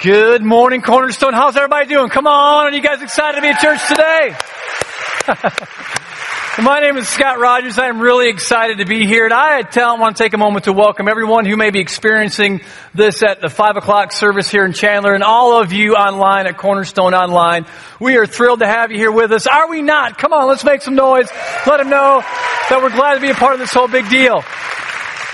Good morning, Cornerstone. How's everybody doing? Come on, are you guys excited to be at church today? My name is Scott Rogers. I am really excited to be here. And I want to take a moment to welcome everyone who may be experiencing this at the five o'clock service here in Chandler and all of you online at Cornerstone Online. We are thrilled to have you here with us. Are we not? Come on, let's make some noise. Let them know that we're glad to be a part of this whole big deal.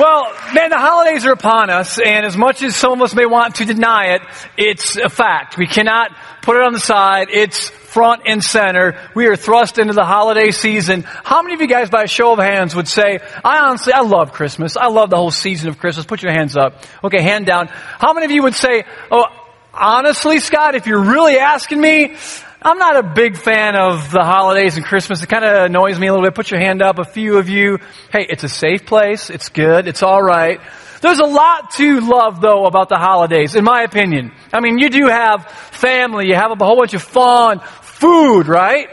Well, man, the holidays are upon us, and as much as some of us may want to deny it, it's a fact. We cannot put it on the side. It's front and center. We are thrust into the holiday season. How many of you guys, by a show of hands, would say, I honestly, I love Christmas. I love the whole season of Christmas. Put your hands up. Okay, hand down. How many of you would say, oh, honestly, Scott, if you're really asking me, I'm not a big fan of the holidays and Christmas. It kind of annoys me a little bit. Put your hand up. A few of you. Hey, it's a safe place. It's good. It's all right. There's a lot to love though about the holidays, in my opinion. I mean, you do have family. You have a whole bunch of fun, food, right?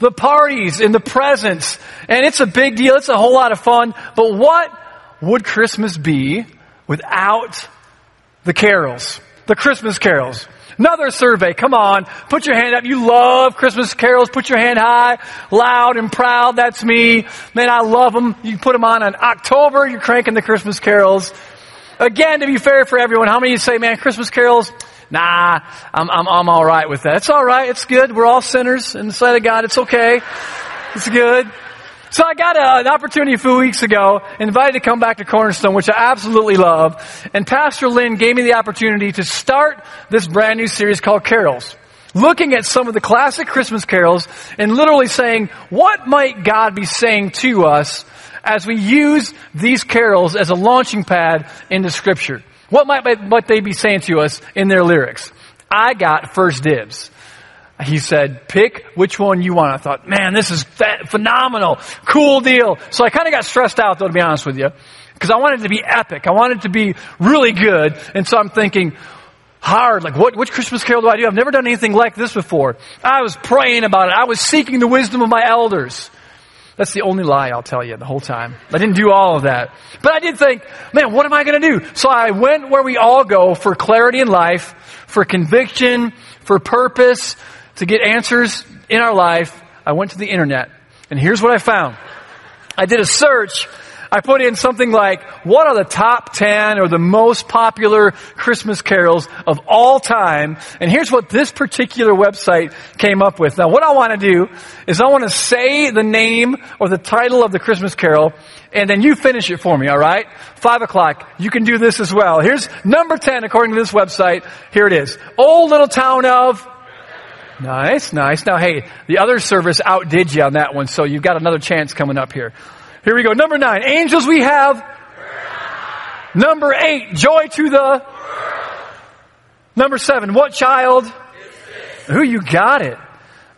The parties and the presents. And it's a big deal. It's a whole lot of fun. But what would Christmas be without the carols? The Christmas carols. Another survey. Come on. Put your hand up. You love Christmas carols. Put your hand high, loud and proud. That's me. Man, I love them. You put them on in October. You're cranking the Christmas carols. Again, to be fair for everyone, how many of you say, man, Christmas carols? Nah, I'm, I'm, I'm all right with that. It's all right. It's good. We're all sinners in the sight of God. It's okay. It's good. So I got a, an opportunity a few weeks ago, invited to come back to Cornerstone, which I absolutely love. And Pastor Lynn gave me the opportunity to start this brand new series called Carols. Looking at some of the classic Christmas carols and literally saying, what might God be saying to us as we use these carols as a launching pad into scripture? What might, might they be saying to us in their lyrics? I got first dibs he said, pick which one you want. I thought, man, this is phenomenal. Cool deal. So I kind of got stressed out though, to be honest with you. Because I wanted it to be epic. I wanted it to be really good. And so I'm thinking, hard, like what, which Christmas carol do I do? I've never done anything like this before. I was praying about it. I was seeking the wisdom of my elders. That's the only lie I'll tell you the whole time. I didn't do all of that. But I did think, man, what am I going to do? So I went where we all go for clarity in life, for conviction, for purpose, to get answers in our life, I went to the internet. And here's what I found. I did a search. I put in something like, what are the top 10 or the most popular Christmas carols of all time? And here's what this particular website came up with. Now what I want to do is I want to say the name or the title of the Christmas carol and then you finish it for me, alright? Five o'clock. You can do this as well. Here's number 10 according to this website. Here it is. Old little town of Nice, nice. Now, hey, the other service outdid you on that one, so you've got another chance coming up here. Here we go. Number nine, angels we have. Number eight, joy to the. Number seven, what child? Who you got it?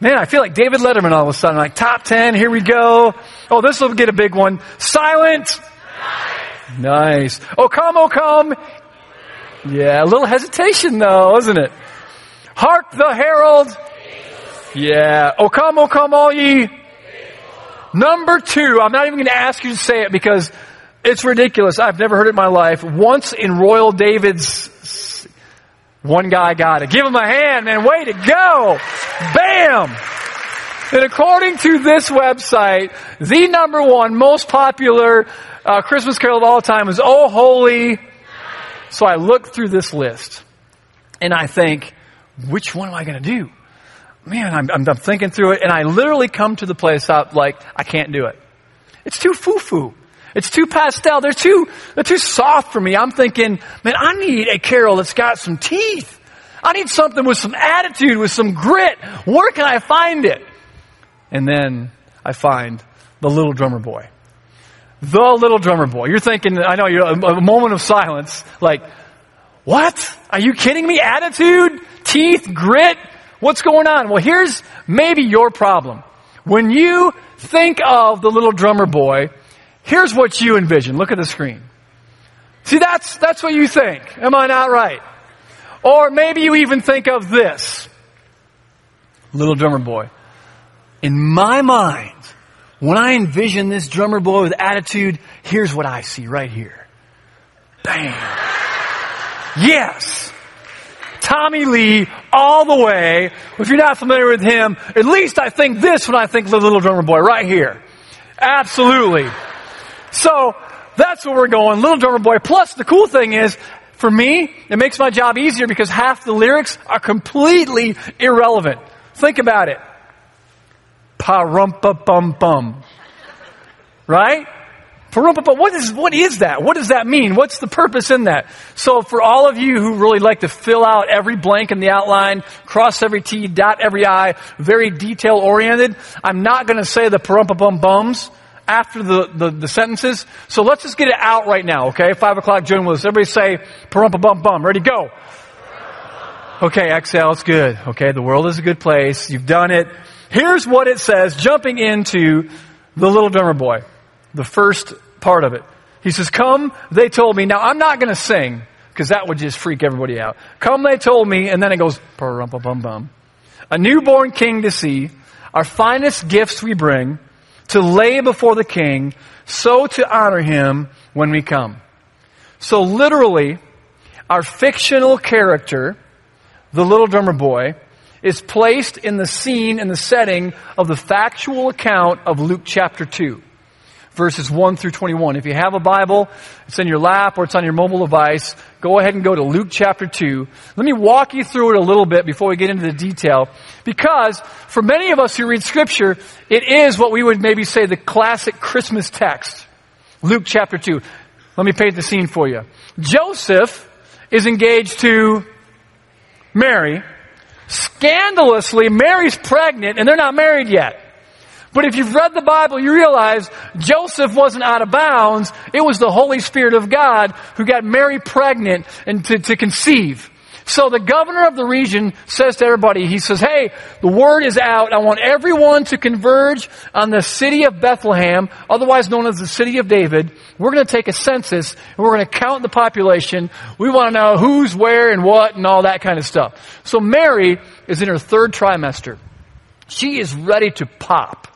Man, I feel like David Letterman all of a sudden. Like top ten, here we go. Oh, this will get a big one. Silent. Nice. Oh, come, oh, come. Yeah, a little hesitation though, isn't it? Hark the herald. Yeah. O come, O come, all ye. Number two, I'm not even going to ask you to say it because it's ridiculous. I've never heard it in my life. Once in Royal David's, one guy got it. Give him a hand, man. Way to go. Bam. And according to this website, the number one most popular uh, Christmas carol of all time is Oh Holy. So I look through this list and I think, which one am I going to do? Man, I'm, I'm, I'm, thinking through it, and I literally come to the place up like, I can't do it. It's too foo-foo. It's too pastel. They're too, they're too soft for me. I'm thinking, man, I need a carol that's got some teeth. I need something with some attitude, with some grit. Where can I find it? And then I find the little drummer boy. The little drummer boy. You're thinking, I know you're a, a moment of silence, like, what? Are you kidding me? Attitude, teeth, grit, What's going on? Well, here's maybe your problem. When you think of the little drummer boy, here's what you envision. Look at the screen. See, that's, that's what you think. Am I not right? Or maybe you even think of this. Little drummer boy. In my mind, when I envision this drummer boy with attitude, here's what I see right here. Bam. Yes Tommy Lee all the way. If you're not familiar with him, at least I think this when I think the little drummer boy right here. Absolutely. So that's where we're going. Little drummer boy. Plus the cool thing is, for me, it makes my job easier because half the lyrics are completely irrelevant. Think about it. Pa-rumpa bum bum. Right? But what is, what is that? What does that mean? What's the purpose in that? So for all of you who really like to fill out every blank in the outline, cross every T, dot every I, very detail oriented, I'm not going to say the parumpa bum bums after the, the, the, sentences. So let's just get it out right now, okay? Five o'clock, with us. Everybody say parumpa bum bum. Ready, go. Okay, exhale, it's good. Okay, the world is a good place. You've done it. Here's what it says, jumping into the little drummer boy the first part of it. He says, Come, they told me. Now, I'm not going to sing because that would just freak everybody out. Come, they told me, and then it goes, bum bum bum. A newborn king to see, our finest gifts we bring to lay before the king, so to honor him when we come. So literally, our fictional character, the little drummer boy, is placed in the scene and the setting of the factual account of Luke chapter 2 verses 1 through 21. If you have a Bible, it's in your lap or it's on your mobile device, go ahead and go to Luke chapter 2. Let me walk you through it a little bit before we get into the detail. Because for many of us who read scripture, it is what we would maybe say the classic Christmas text. Luke chapter 2. Let me paint the scene for you. Joseph is engaged to Mary. Scandalously, Mary's pregnant and they're not married yet. But if you've read the Bible, you realize Joseph wasn't out of bounds. It was the Holy Spirit of God who got Mary pregnant and to, to conceive. So the governor of the region says to everybody, he says, hey, the word is out. I want everyone to converge on the city of Bethlehem, otherwise known as the city of David. We're going to take a census and we're going to count the population. We want to know who's where and what and all that kind of stuff. So Mary is in her third trimester. She is ready to pop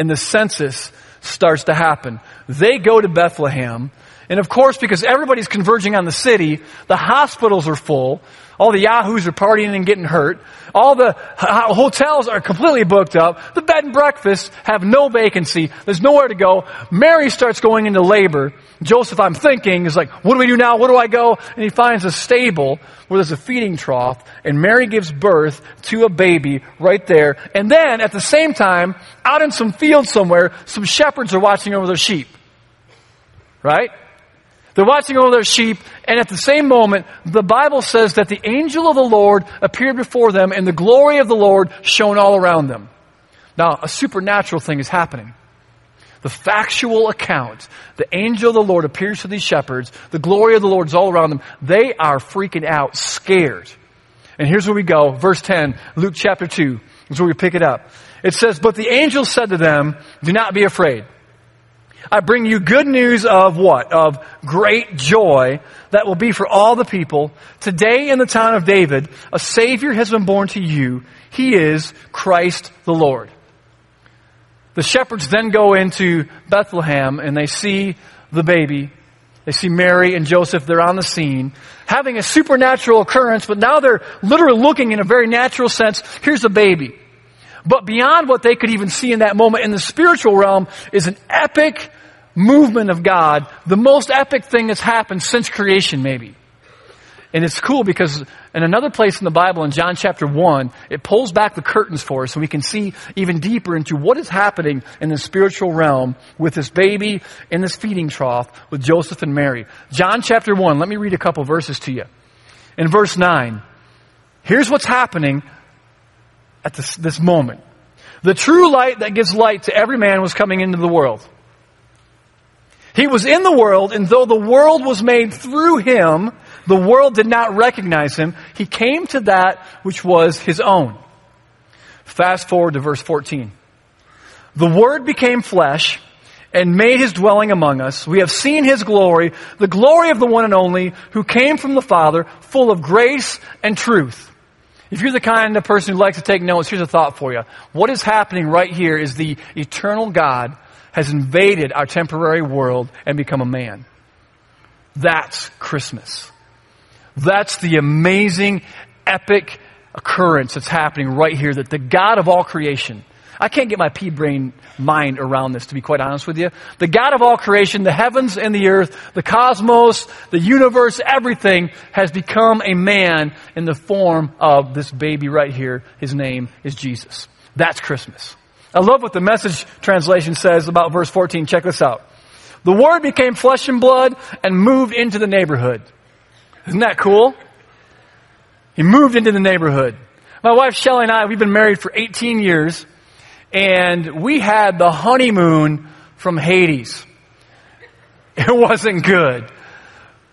and the census starts to happen. They go to Bethlehem. And of course, because everybody's converging on the city, the hospitals are full. All the yahoos are partying and getting hurt. All the hotels are completely booked up. The bed and breakfasts have no vacancy. There's nowhere to go. Mary starts going into labor. Joseph, I'm thinking, is like, what do we do now? Where do I go? And he finds a stable where there's a feeding trough and Mary gives birth to a baby right there. And then at the same time, out in some field somewhere, some shepherds are watching over their sheep. Right? They're watching over their sheep, and at the same moment, the Bible says that the angel of the Lord appeared before them, and the glory of the Lord shone all around them. Now, a supernatural thing is happening. The factual account, the angel of the Lord appears to these shepherds, the glory of the Lord is all around them. They are freaking out, scared. And here's where we go, verse 10, Luke chapter 2, is where we pick it up. It says, But the angel said to them, Do not be afraid. I bring you good news of what? Of great joy that will be for all the people. Today in the town of David, a Savior has been born to you. He is Christ the Lord. The shepherds then go into Bethlehem and they see the baby. They see Mary and Joseph. They're on the scene, having a supernatural occurrence, but now they're literally looking in a very natural sense. Here's a baby. But beyond what they could even see in that moment in the spiritual realm is an epic movement of God, the most epic thing that's happened since creation, maybe. And it's cool because in another place in the Bible, in John chapter 1, it pulls back the curtains for us and we can see even deeper into what is happening in the spiritual realm with this baby in this feeding trough with Joseph and Mary. John chapter 1, let me read a couple verses to you. In verse 9, here's what's happening at this, this moment. The true light that gives light to every man was coming into the world. He was in the world, and though the world was made through him, the world did not recognize him. He came to that which was his own. Fast forward to verse 14. The Word became flesh and made his dwelling among us. We have seen his glory, the glory of the one and only who came from the Father, full of grace and truth. If you're the kind of person who likes to take notes, here's a thought for you. What is happening right here is the eternal God has invaded our temporary world and become a man. That's Christmas. That's the amazing, epic occurrence that's happening right here that the God of all creation, I can't get my pea brain mind around this, to be quite honest with you. The God of all creation, the heavens and the earth, the cosmos, the universe, everything has become a man in the form of this baby right here. His name is Jesus. That's Christmas. I love what the message translation says about verse 14. Check this out. The Word became flesh and blood and moved into the neighborhood. Isn't that cool? He moved into the neighborhood. My wife Shelly and I, we've been married for 18 years, and we had the honeymoon from Hades. It wasn't good.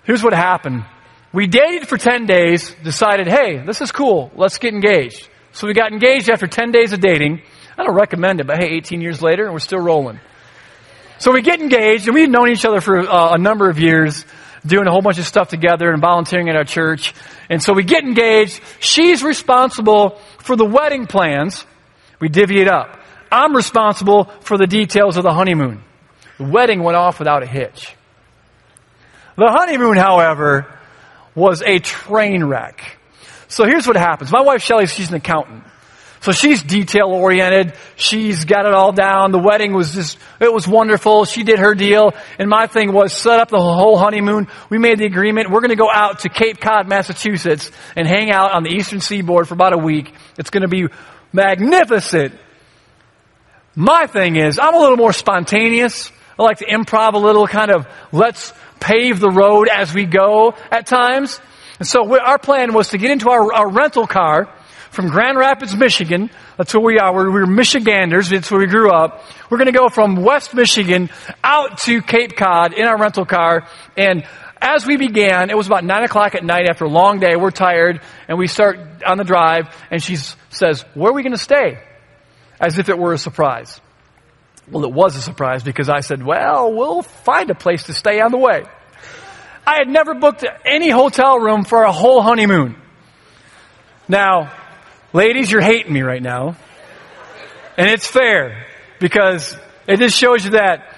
Here's what happened. We dated for 10 days, decided, hey, this is cool, let's get engaged. So we got engaged after 10 days of dating. I don't recommend it, but hey, 18 years later, and we're still rolling. So we get engaged, and we've known each other for uh, a number of years, doing a whole bunch of stuff together and volunteering at our church. And so we get engaged. She's responsible for the wedding plans. We divvy it up. I'm responsible for the details of the honeymoon. The wedding went off without a hitch. The honeymoon, however, was a train wreck. So here's what happens. My wife Shelly, she's an accountant. So she's detail oriented. She's got it all down. The wedding was just, it was wonderful. She did her deal. And my thing was set up the whole honeymoon. We made the agreement. We're going to go out to Cape Cod, Massachusetts and hang out on the eastern seaboard for about a week. It's going to be magnificent. My thing is, I'm a little more spontaneous. I like to improv a little, kind of let's pave the road as we go at times. And so our plan was to get into our, our rental car from Grand Rapids, Michigan. That's where we are. We're, we're Michiganders. That's where we grew up. We're going to go from West Michigan out to Cape Cod in our rental car. And as we began, it was about nine o'clock at night after a long day. We're tired and we start on the drive and she says, where are we going to stay? As if it were a surprise. Well, it was a surprise because I said, well, we'll find a place to stay on the way. I had never booked any hotel room for a whole honeymoon. Now, Ladies, you're hating me right now. And it's fair because it just shows you that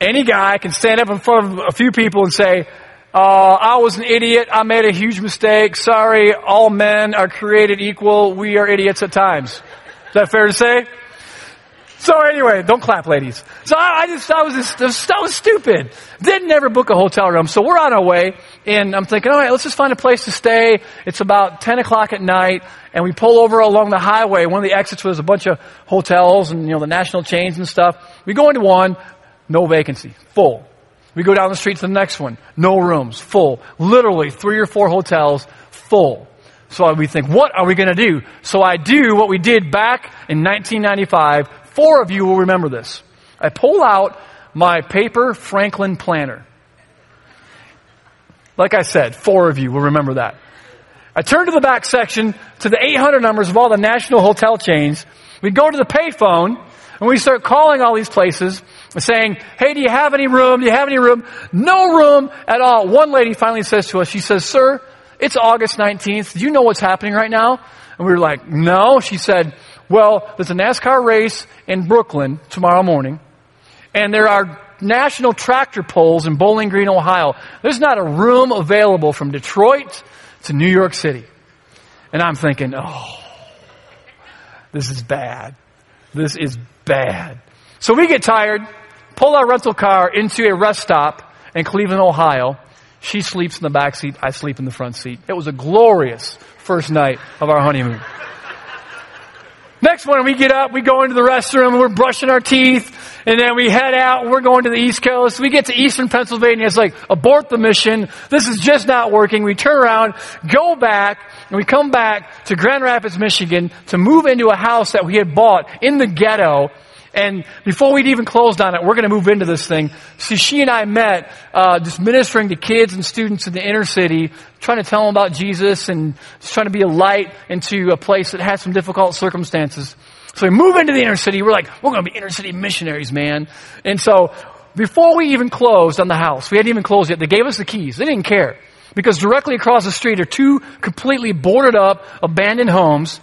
any guy can stand up in front of a few people and say, uh, I was an idiot. I made a huge mistake. Sorry. All men are created equal. We are idiots at times. Is that fair to say? So anyway, don't clap, ladies. So I, I just, I was just, that was stupid. Didn't ever book a hotel room. So we're on our way, and I'm thinking, all right, let's just find a place to stay. It's about 10 o'clock at night, and we pull over along the highway. One of the exits was a bunch of hotels and, you know, the national chains and stuff. We go into one, no vacancy, full. We go down the street to the next one, no rooms, full. Literally three or four hotels, full. So we think, what are we going to do? So I do what we did back in 1995 Four of you will remember this. I pull out my paper Franklin planner. Like I said, four of you will remember that. I turn to the back section to the 800 numbers of all the national hotel chains. We go to the payphone and we start calling all these places saying, Hey, do you have any room? Do you have any room? No room at all. One lady finally says to us, she says, Sir, it's August 19th. Do you know what's happening right now? And we were like, No. She said, well, there's a NASCAR race in Brooklyn tomorrow morning, and there are national tractor pulls in Bowling Green, Ohio. There's not a room available from Detroit to New York City. And I'm thinking, oh, this is bad. This is bad. So we get tired, pull our rental car into a rest stop in Cleveland, Ohio. She sleeps in the back seat. I sleep in the front seat. It was a glorious first night of our honeymoon. Next morning we get up, we go into the restroom, we're brushing our teeth, and then we head out, we're going to the East Coast. We get to Eastern Pennsylvania, it's like, abort the mission. This is just not working. We turn around, go back, and we come back to Grand Rapids, Michigan to move into a house that we had bought in the ghetto and before we'd even closed on it, we're going to move into this thing. See, she and I met uh, just ministering to kids and students in the inner city, trying to tell them about Jesus and just trying to be a light into a place that had some difficult circumstances. So we move into the inner city. We're like, we're going to be inner city missionaries, man. And so before we even closed on the house, we hadn't even closed yet. They gave us the keys. They didn't care because directly across the street are two completely boarded up, abandoned homes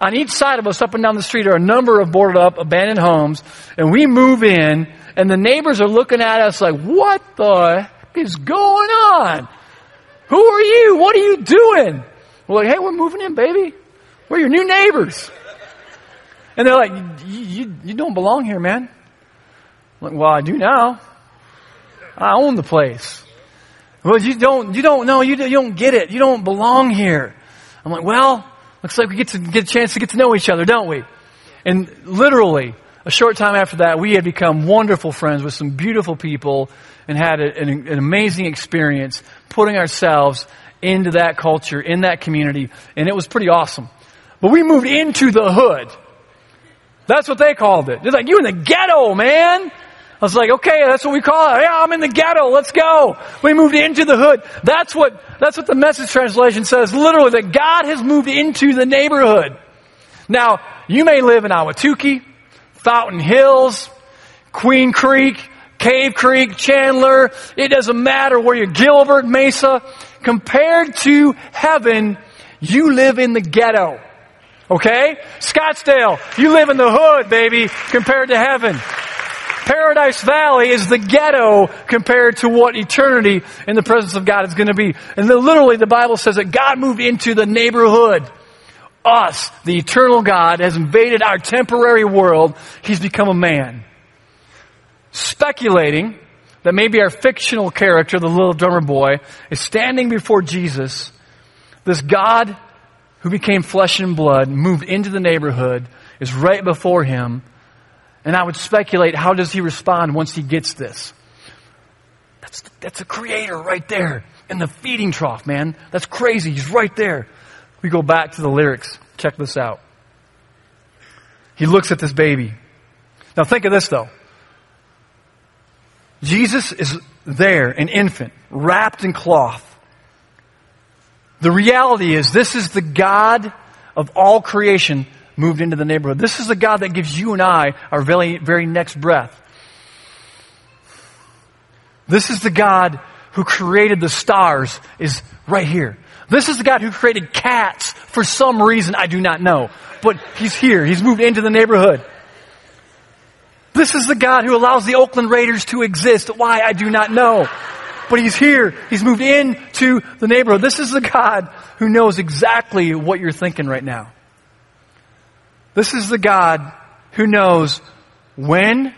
on each side of us, up and down the street, are a number of boarded up, abandoned homes, and we move in, and the neighbors are looking at us like, what the is going on? Who are you? What are you doing? We're like, hey, we're moving in, baby. We're your new neighbors. And they're like, you, you, you don't belong here, man. I'm like, well, I do now. I own the place. Well, you don't, you don't know, you, you don't get it. You don't belong here. I'm like, well, looks like we get to get a chance to get to know each other, don't we? And literally, a short time after that, we had become wonderful friends with some beautiful people and had a, an, an amazing experience putting ourselves into that culture, in that community, and it was pretty awesome. But we moved into the hood. That's what they called it. They're like, you in the ghetto, man. I was like, okay, that's what we call it. Yeah, I'm in the ghetto. Let's go. We moved into the hood. That's what, that's what the message translation says. Literally, that God has moved into the neighborhood. Now, you may live in Ahwatukee, Fountain Hills, Queen Creek, Cave Creek, Chandler. It doesn't matter where you're, Gilbert, Mesa. Compared to heaven, you live in the ghetto. Okay? Scottsdale, you live in the hood, baby, compared to heaven. Paradise Valley is the ghetto compared to what eternity in the presence of God is going to be. And then literally the Bible says that God moved into the neighborhood. Us, the eternal God, has invaded our temporary world. He's become a man. Speculating that maybe our fictional character, the little drummer boy, is standing before Jesus. This God who became flesh and blood, moved into the neighborhood, is right before him. And I would speculate, how does he respond once he gets this? That's, that's a creator right there in the feeding trough, man. That's crazy. He's right there. We go back to the lyrics. Check this out. He looks at this baby. Now think of this though. Jesus is there, an infant, wrapped in cloth. The reality is, this is the God of all creation moved into the neighborhood. This is the God that gives you and I our very, very next breath. This is the God who created the stars is right here. This is the God who created cats for some reason I do not know. But He's here. He's moved into the neighborhood. This is the God who allows the Oakland Raiders to exist. Why I do not know but he's here. He's moved into the neighborhood. This is the God who knows exactly what you're thinking right now. This is the God who knows when,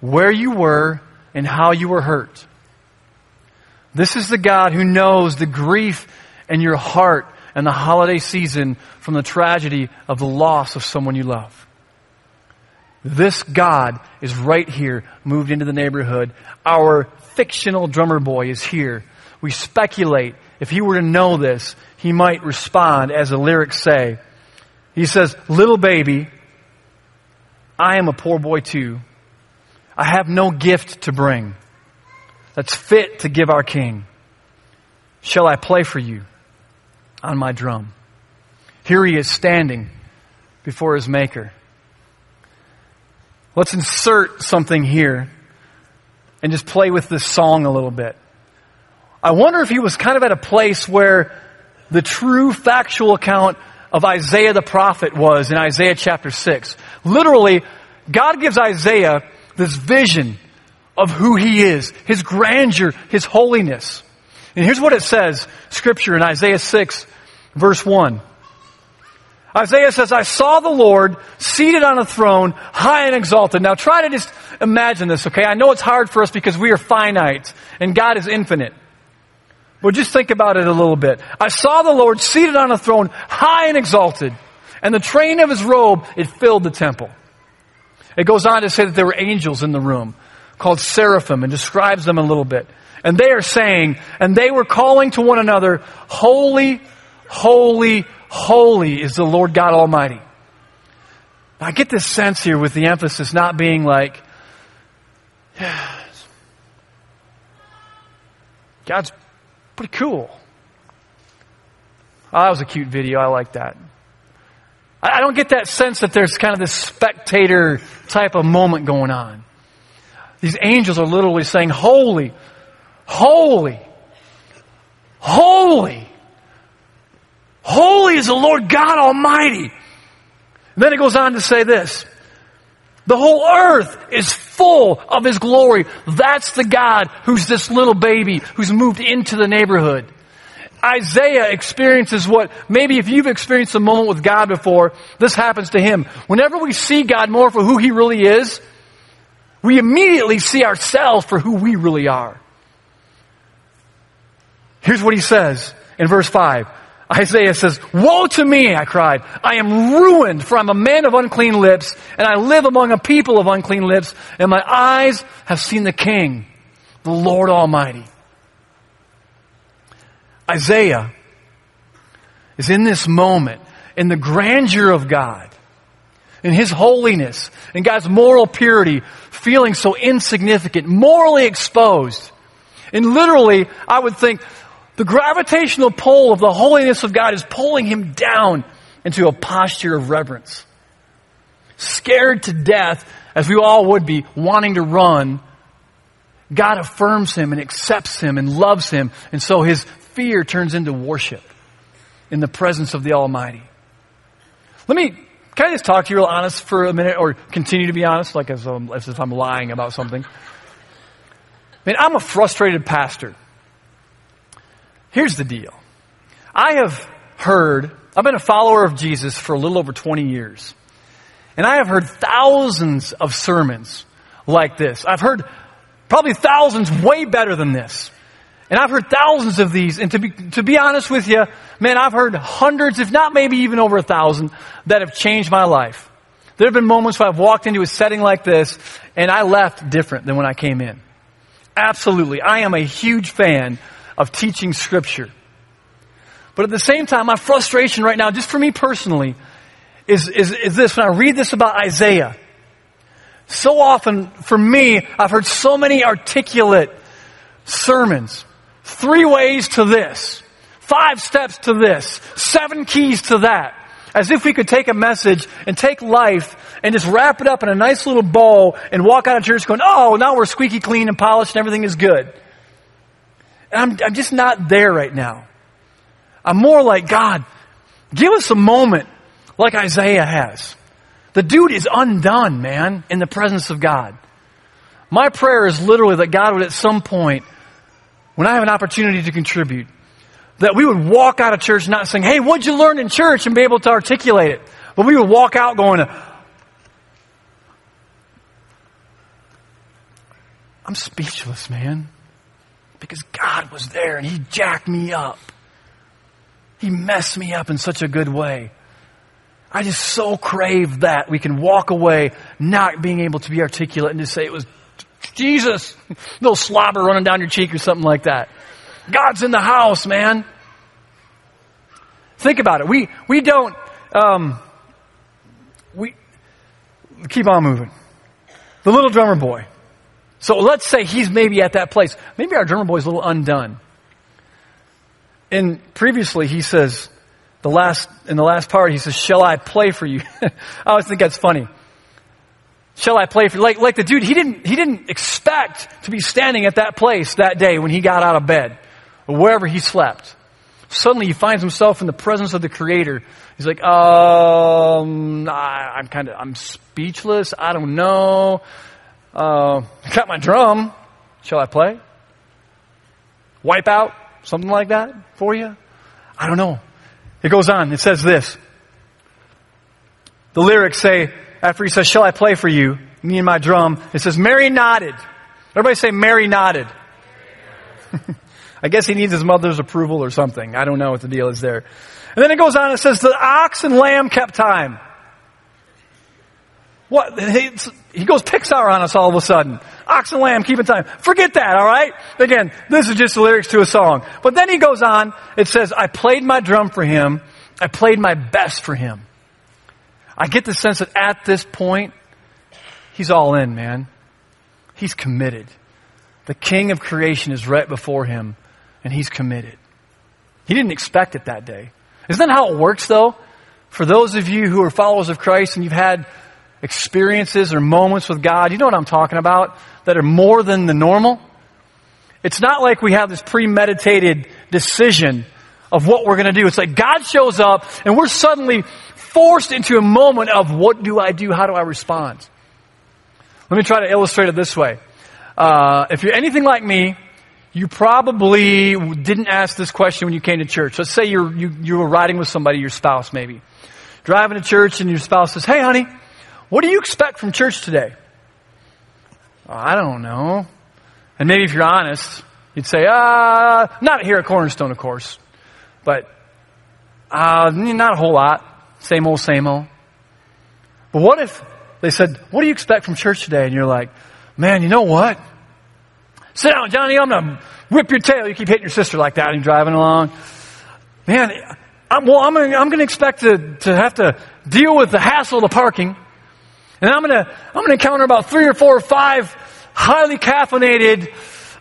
where you were, and how you were hurt. This is the God who knows the grief in your heart and the holiday season from the tragedy of the loss of someone you love. This God is right here, moved into the neighborhood. Our fictional drummer boy is here. We speculate if he were to know this, he might respond as the lyrics say. He says, Little baby, I am a poor boy too. I have no gift to bring that's fit to give our king. Shall I play for you on my drum? Here he is standing before his maker. Let's insert something here and just play with this song a little bit. I wonder if he was kind of at a place where the true factual account of Isaiah the prophet was in Isaiah chapter 6. Literally, God gives Isaiah this vision of who he is, his grandeur, his holiness. And here's what it says, scripture in Isaiah 6 verse 1. Isaiah says, I saw the Lord seated on a throne, high and exalted. Now try to just imagine this, okay? I know it's hard for us because we are finite and God is infinite. But just think about it a little bit. I saw the Lord seated on a throne, high and exalted, and the train of his robe, it filled the temple. It goes on to say that there were angels in the room called seraphim and describes them a little bit. And they are saying, and they were calling to one another, holy, holy, Holy is the Lord God Almighty. I get this sense here with the emphasis not being like, yeah, God's pretty cool. Oh, that was a cute video. I like that. I don't get that sense that there's kind of this spectator type of moment going on. These angels are literally saying, Holy, holy, holy Holy is the Lord God Almighty. And then it goes on to say this. The whole earth is full of His glory. That's the God who's this little baby who's moved into the neighborhood. Isaiah experiences what maybe if you've experienced a moment with God before, this happens to him. Whenever we see God more for who he really is, we immediately see ourselves for who we really are. Here's what he says in verse 5. Isaiah says, Woe to me, I cried. I am ruined, for I'm a man of unclean lips, and I live among a people of unclean lips, and my eyes have seen the King, the Lord Almighty. Isaiah is in this moment, in the grandeur of God, in His holiness, in God's moral purity, feeling so insignificant, morally exposed. And literally, I would think, the gravitational pull of the holiness of God is pulling him down into a posture of reverence. Scared to death, as we all would be, wanting to run, God affirms him and accepts him and loves him, and so his fear turns into worship in the presence of the Almighty. Let me, can I just talk to you real honest for a minute, or continue to be honest, like as, um, as if I'm lying about something? I mean, I'm a frustrated pastor. Here's the deal. I have heard, I've been a follower of Jesus for a little over 20 years. And I have heard thousands of sermons like this. I've heard probably thousands way better than this. And I've heard thousands of these. And to be, to be honest with you, man, I've heard hundreds, if not maybe even over a thousand, that have changed my life. There have been moments where I've walked into a setting like this and I left different than when I came in. Absolutely. I am a huge fan of teaching Scripture. But at the same time, my frustration right now, just for me personally, is, is, is this. When I read this about Isaiah, so often for me, I've heard so many articulate sermons. Three ways to this. Five steps to this. Seven keys to that. As if we could take a message and take life and just wrap it up in a nice little bow and walk out of church going, oh, now we're squeaky clean and polished and everything is good. And I'm, I'm just not there right now. I'm more like, God, give us a moment like Isaiah has. The dude is undone, man, in the presence of God. My prayer is literally that God would at some point, when I have an opportunity to contribute, that we would walk out of church not saying, hey, what'd you learn in church and be able to articulate it. But we would walk out going, I'm speechless, man. Because God was there and He jacked me up. He messed me up in such a good way. I just so crave that we can walk away not being able to be articulate and just say it was Jesus, little slobber running down your cheek or something like that. God's in the house, man. Think about it. We, we don't, um, we, keep on moving. The little drummer boy. So let's say he's maybe at that place. Maybe our drummer boy's a little undone. And previously he says, the last, in the last part, he says, shall I play for you? I always think that's funny. Shall I play for you? Like, like the dude, he didn't, he didn't expect to be standing at that place that day when he got out of bed or wherever he slept. Suddenly he finds himself in the presence of the Creator. He's like, um, I, I'm kind of, I'm speechless. I don't know. Uh, got my drum. Shall I play? Wipe out? Something like that for you? I don't know. It goes on. It says this. The lyrics say, after he says, Shall I play for you? Me and my drum. It says, Mary nodded. Everybody say, Mary nodded. I guess he needs his mother's approval or something. I don't know what the deal is there. And then it goes on. It says, The ox and lamb kept time. What? He, he goes Pixar on us all of a sudden. Ox and lamb, keeping time. Forget that, alright? Again, this is just the lyrics to a song. But then he goes on, it says, I played my drum for him. I played my best for him. I get the sense that at this point, he's all in, man. He's committed. The king of creation is right before him, and he's committed. He didn't expect it that day. Isn't that how it works, though? For those of you who are followers of Christ and you've had experiences or moments with God, you know what I'm talking about, that are more than the normal. It's not like we have this premeditated decision of what we're going to do. It's like God shows up and we're suddenly forced into a moment of what do I do? How do I respond? Let me try to illustrate it this way. Uh, if you're anything like me, you probably didn't ask this question when you came to church. Let's say you're, you, you were riding with somebody, your spouse maybe. Driving to church and your spouse says, Hey honey, what do you expect from church today? I don't know. And maybe if you're honest, you'd say, uh, not here at Cornerstone, of course, but, uh, not a whole lot. Same old, same old. But what if they said, what do you expect from church today? And you're like, man, you know what? Sit down, Johnny. I'm going to whip your tail. You keep hitting your sister like that and you're driving along. Man, I'm, well, I'm going to expect to, to have to deal with the hassle of the parking. And I'm going to, I'm going to encounter about three or four or five highly caffeinated,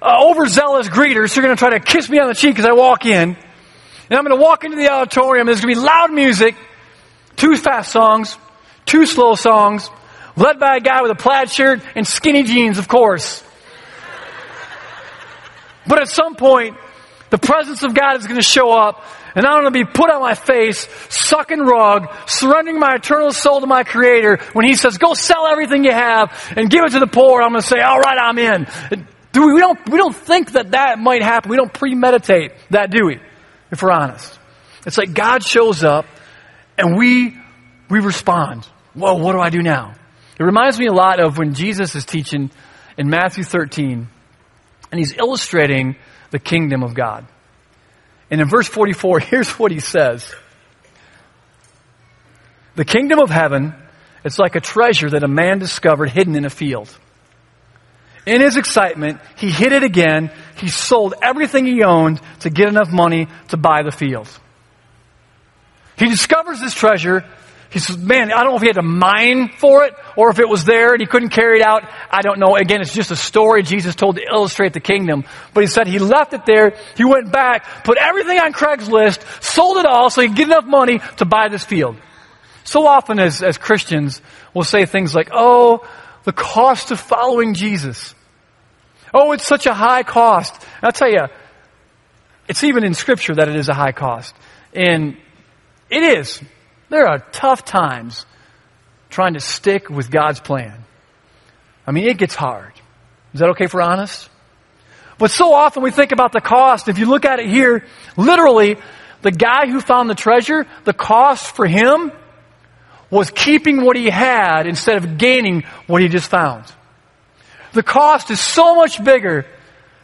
uh, overzealous greeters who are going to try to kiss me on the cheek as I walk in. And I'm going to walk into the auditorium. There's going to be loud music, two fast songs, two slow songs, led by a guy with a plaid shirt and skinny jeans, of course. But at some point, the presence of God is going to show up and I'm going to be put on my face, sucking rug, surrendering my eternal soul to my creator when he says, go sell everything you have and give it to the poor. I'm going to say, all right, I'm in. Do we, we don't, we don't think that that might happen. We don't premeditate that, do we? If we're honest. It's like God shows up and we, we respond. Whoa, what do I do now? It reminds me a lot of when Jesus is teaching in Matthew 13 and he's illustrating the kingdom of God. And in verse 44, here's what he says. The kingdom of heaven, it's like a treasure that a man discovered hidden in a field. In his excitement, he hid it again. He sold everything he owned to get enough money to buy the field. He discovers this treasure he says, man, I don't know if he had to mine for it or if it was there and he couldn't carry it out. I don't know. Again, it's just a story Jesus told to illustrate the kingdom. But he said he left it there. He went back, put everything on Craigslist, sold it all so he could get enough money to buy this field. So often as, as Christians, we'll say things like, oh, the cost of following Jesus. Oh, it's such a high cost. And I'll tell you, it's even in scripture that it is a high cost. And it is. There are tough times trying to stick with God's plan. I mean, it gets hard. Is that okay for honest? But so often we think about the cost. If you look at it here, literally, the guy who found the treasure, the cost for him was keeping what he had instead of gaining what he just found. The cost is so much bigger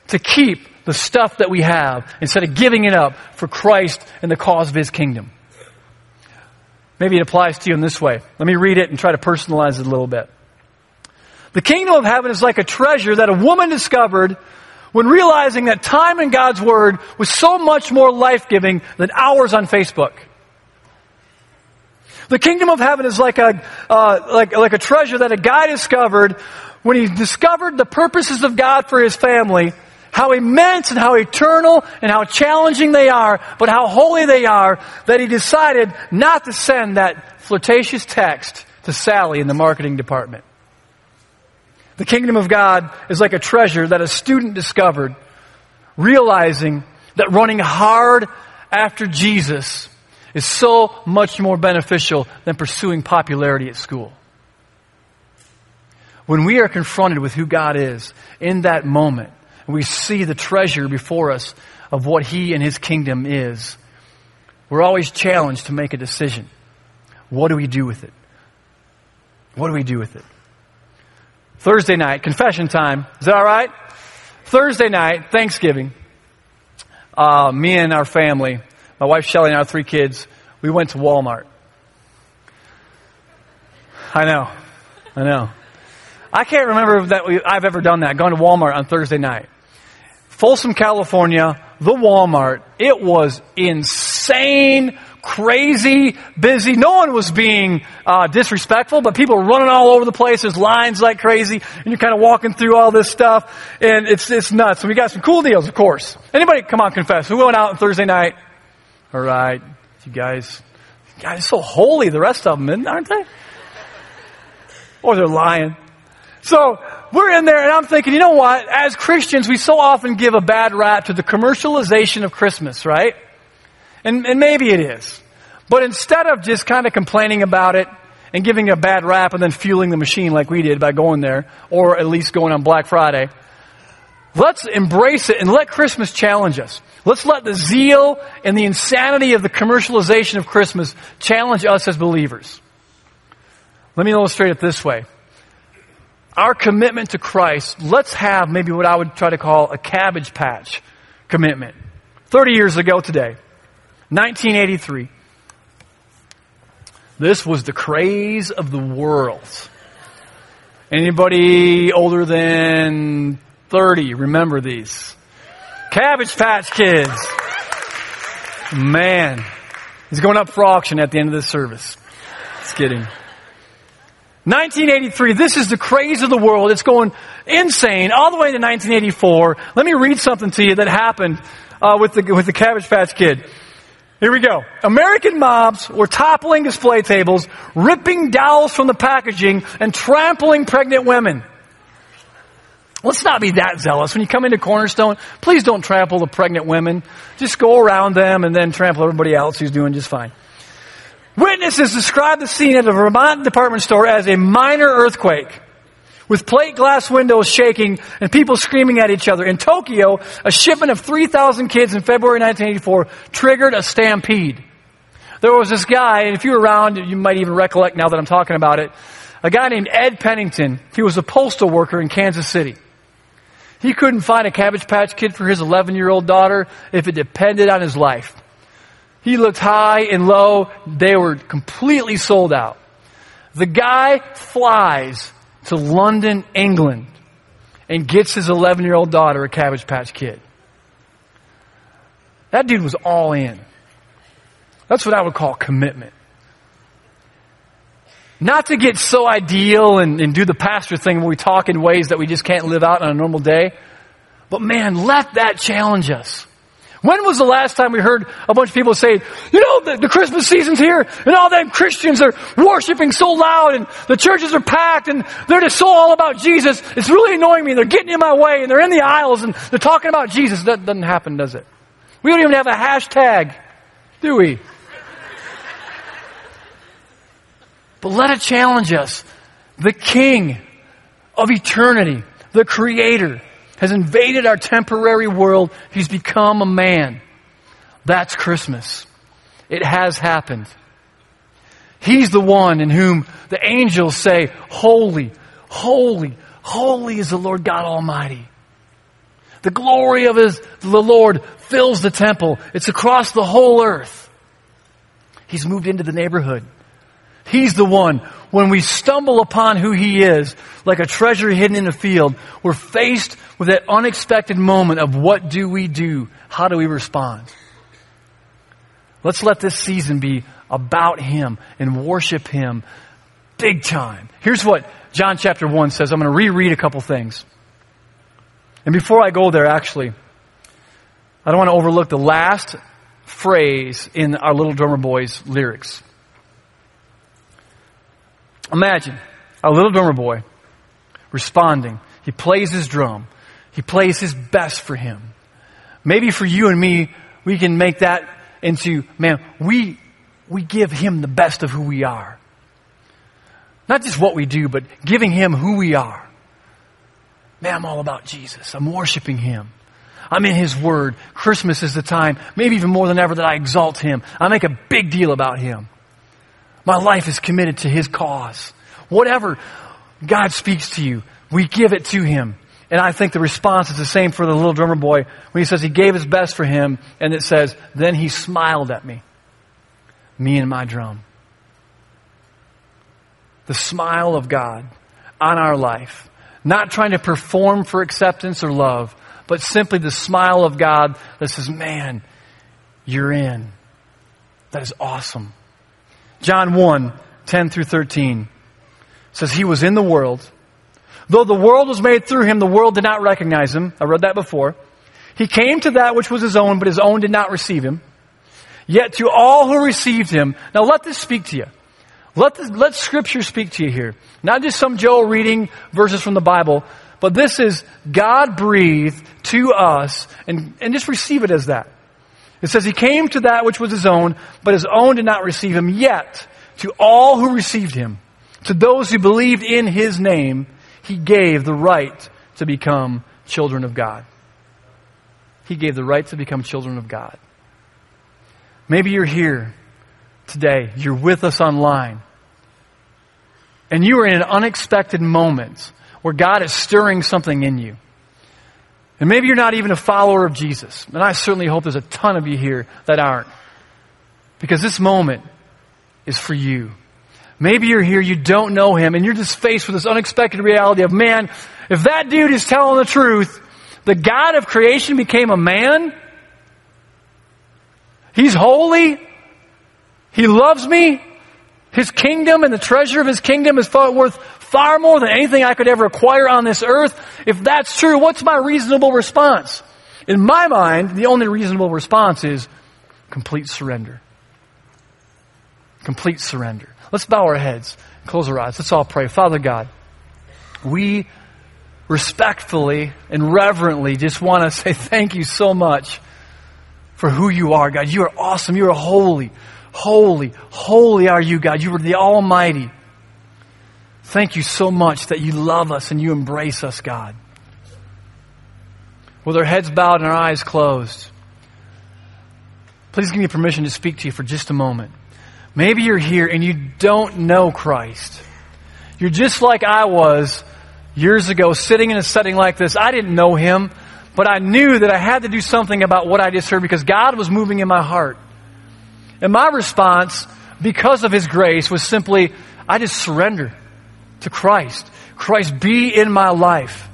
to keep the stuff that we have instead of giving it up for Christ and the cause of his kingdom. Maybe it applies to you in this way. Let me read it and try to personalize it a little bit. The kingdom of heaven is like a treasure that a woman discovered when realizing that time in God's Word was so much more life giving than hours on Facebook. The kingdom of heaven is like a, uh, like, like a treasure that a guy discovered when he discovered the purposes of God for his family how immense and how eternal and how challenging they are, but how holy they are, that he decided not to send that flirtatious text to Sally in the marketing department. The kingdom of God is like a treasure that a student discovered, realizing that running hard after Jesus is so much more beneficial than pursuing popularity at school. When we are confronted with who God is in that moment, and we see the treasure before us of what He and His kingdom is, we're always challenged to make a decision. What do we do with it? What do we do with it? Thursday night, confession time. Is that all right? Thursday night, Thanksgiving, uh, me and our family, my wife Shelly and our three kids, we went to Walmart. I know. I know. I can't remember that we, I've ever done that, gone to Walmart on Thursday night. Folsom, California, the Walmart, it was insane, crazy, busy. No one was being uh, disrespectful, but people were running all over the place. There's lines like crazy, and you're kind of walking through all this stuff, and it's it's nuts. We got some cool deals, of course. Anybody, come on, confess. Who went out on Thursday night? All right, you guys, guys, so holy. The rest of them, aren't they? Or they're lying. So we're in there and I'm thinking, you know what? As Christians, we so often give a bad rap to the commercialization of Christmas, right? And, and maybe it is. But instead of just kind of complaining about it and giving a bad rap and then fueling the machine like we did by going there, or at least going on Black Friday, Let's embrace it and let Christmas challenge us. Let's let the zeal and the insanity of the commercialization of Christmas challenge us as believers. Let me illustrate it this way. Our commitment to Christ, let's have maybe what I would try to call a cabbage patch commitment. 30 years ago today, 1983. This was the craze of the world. Anybody older than 30 remember these? Cabbage Patch Kids. Man, he's going up for auction at the end of this service. Just kidding. 1983, this is the craze of the world. It's going insane all the way to 1984. Let me read something to you that happened uh, with, the, with the Cabbage Patch Kid. Here we go. American mobs were toppling display tables, ripping dolls from the packaging, and trampling pregnant women. Let's not be that zealous. When you come into Cornerstone, please don't trample the pregnant women. Just go around them and then trample everybody else who's doing just fine. Witnesses described the scene at a Vermont department store as a minor earthquake with plate glass windows shaking and people screaming at each other. In Tokyo, a shipment of 3,000 kids in February 1984 triggered a stampede. There was this guy, and if you were around, you might even recollect now that I'm talking about it, a guy named Ed Pennington. He was a postal worker in Kansas City. He couldn't find a Cabbage Patch Kid for his 11 year old daughter if it depended on his life. He looked high and low. They were completely sold out. The guy flies to London, England, and gets his 11 year old daughter a Cabbage Patch Kid. That dude was all in. That's what I would call commitment. Not to get so ideal and, and do the pastor thing where we talk in ways that we just can't live out on a normal day. But man, let that challenge us. When was the last time we heard a bunch of people say, you know, the, the, Christmas season's here and all them Christians are worshiping so loud and the churches are packed and they're just so all about Jesus. It's really annoying me. They're getting in my way and they're in the aisles and they're talking about Jesus. That doesn't happen, does it? We don't even have a hashtag, do we? But let it challenge us. The King of eternity, the Creator, has invaded our temporary world. He's become a man. That's Christmas. It has happened. He's the one in whom the angels say, Holy, holy, holy is the Lord God Almighty. The glory of his, the Lord fills the temple. It's across the whole earth. He's moved into the neighborhood. He's the one. When we stumble upon who He is, like a treasure hidden in a field, we're faced with that unexpected moment of what do we do? How do we respond? Let's let this season be about Him and worship Him big time. Here's what John chapter 1 says. I'm going to reread a couple things. And before I go there, actually, I don't want to overlook the last phrase in our little drummer boy's lyrics. Imagine a little drummer boy responding. He plays his drum. He plays his best for him. Maybe for you and me, we can make that into, man, we, we give him the best of who we are. Not just what we do, but giving him who we are. Man, I'm all about Jesus. I'm worshiping him. I'm in his word. Christmas is the time, maybe even more than ever, that I exalt him. I make a big deal about him. My life is committed to His cause. Whatever God speaks to you, we give it to Him. And I think the response is the same for the little drummer boy when he says he gave his best for him, and it says, then he smiled at me. Me and my drum. The smile of God on our life. Not trying to perform for acceptance or love, but simply the smile of God that says, man, you're in. That is awesome. John 1, 10 through 13 says he was in the world. Though the world was made through him, the world did not recognize him. I read that before. He came to that which was his own, but his own did not receive him. Yet to all who received him, now let this speak to you. Let, this, let scripture speak to you here. Not just some Joe reading verses from the Bible, but this is God breathed to us and, and just receive it as that. It says, He came to that which was His own, but His own did not receive Him. Yet, to all who received Him, to those who believed in His name, He gave the right to become children of God. He gave the right to become children of God. Maybe you're here today, you're with us online, and you are in an unexpected moment where God is stirring something in you. And maybe you're not even a follower of Jesus. And I certainly hope there's a ton of you here that aren't. Because this moment is for you. Maybe you're here, you don't know him, and you're just faced with this unexpected reality of, man, if that dude is telling the truth, the God of creation became a man, he's holy, he loves me, his kingdom and the treasure of his kingdom is far worth far more than anything I could ever acquire on this earth. If that's true, what's my reasonable response? In my mind, the only reasonable response is complete surrender. Complete surrender. Let's bow our heads, close our eyes. Let's all pray. Father God, we respectfully and reverently just want to say thank you so much for who you are, God. You are awesome. You are holy. Holy, holy are you, God. You are the Almighty. Thank you so much that you love us and you embrace us, God. With our heads bowed and our eyes closed, please give me permission to speak to you for just a moment. Maybe you're here and you don't know Christ. You're just like I was years ago, sitting in a setting like this. I didn't know Him, but I knew that I had to do something about what I just heard because God was moving in my heart. And my response, because of His grace, was simply, I just surrender to Christ. Christ, be in my life.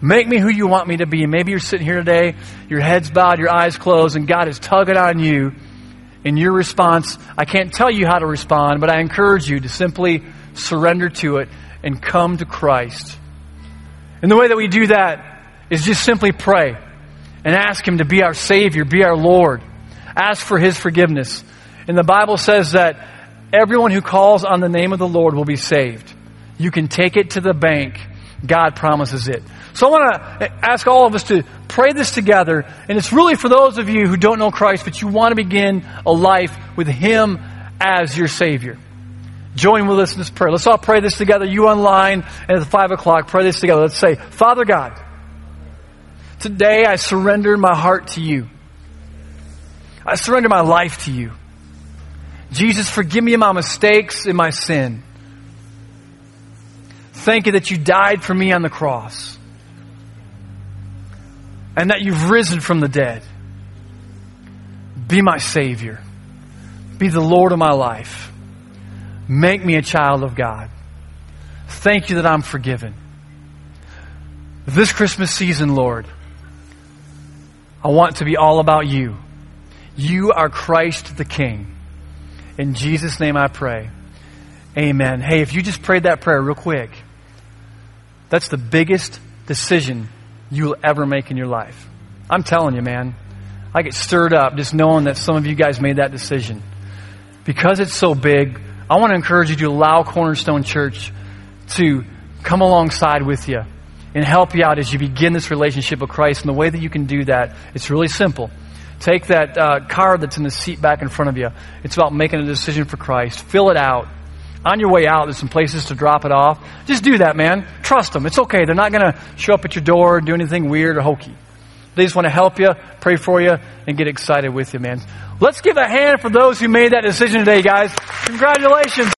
Make me who you want me to be. Maybe you're sitting here today, your head's bowed, your eyes closed, and God is tugging on you. In your response, I can't tell you how to respond, but I encourage you to simply surrender to it and come to Christ. And the way that we do that is just simply pray and ask Him to be our Savior, be our Lord. Ask for His forgiveness. And the Bible says that everyone who calls on the name of the Lord will be saved. You can take it to the bank. God promises it. So I want to ask all of us to pray this together. And it's really for those of you who don't know Christ, but you want to begin a life with Him as your Savior. Join with us in this prayer. Let's all pray this together. You online and at 5 o'clock, pray this together. Let's say, Father God, today I surrender my heart to you. I surrender my life to you. Jesus, forgive me my mistakes and my sin. Thank you that you died for me on the cross. And that you've risen from the dead. Be my Savior. Be the Lord of my life. Make me a child of God. Thank you that I'm forgiven. This Christmas season, Lord, I want to be all about you. You are Christ the King. In Jesus' name I pray. Amen. Hey, if you just prayed that prayer real quick, that's the biggest decision you'll ever make in your life. I'm telling you, man. I get stirred up just knowing that some of you guys made that decision. Because it's so big, I want to encourage you to allow Cornerstone Church to come alongside with you and help you out as you begin this relationship with Christ. And the way that you can do that, it's really simple. Take that uh, card that's in the seat back in front of you. It's about making a decision for Christ. Fill it out on your way out, there's some places to drop it off. Just do that, man. Trust them. It's okay. They're not going to show up at your door and do anything weird or hokey. They just want to help you, pray for you, and get excited with you, man. Let's give a hand for those who made that decision today, guys. Congratulations.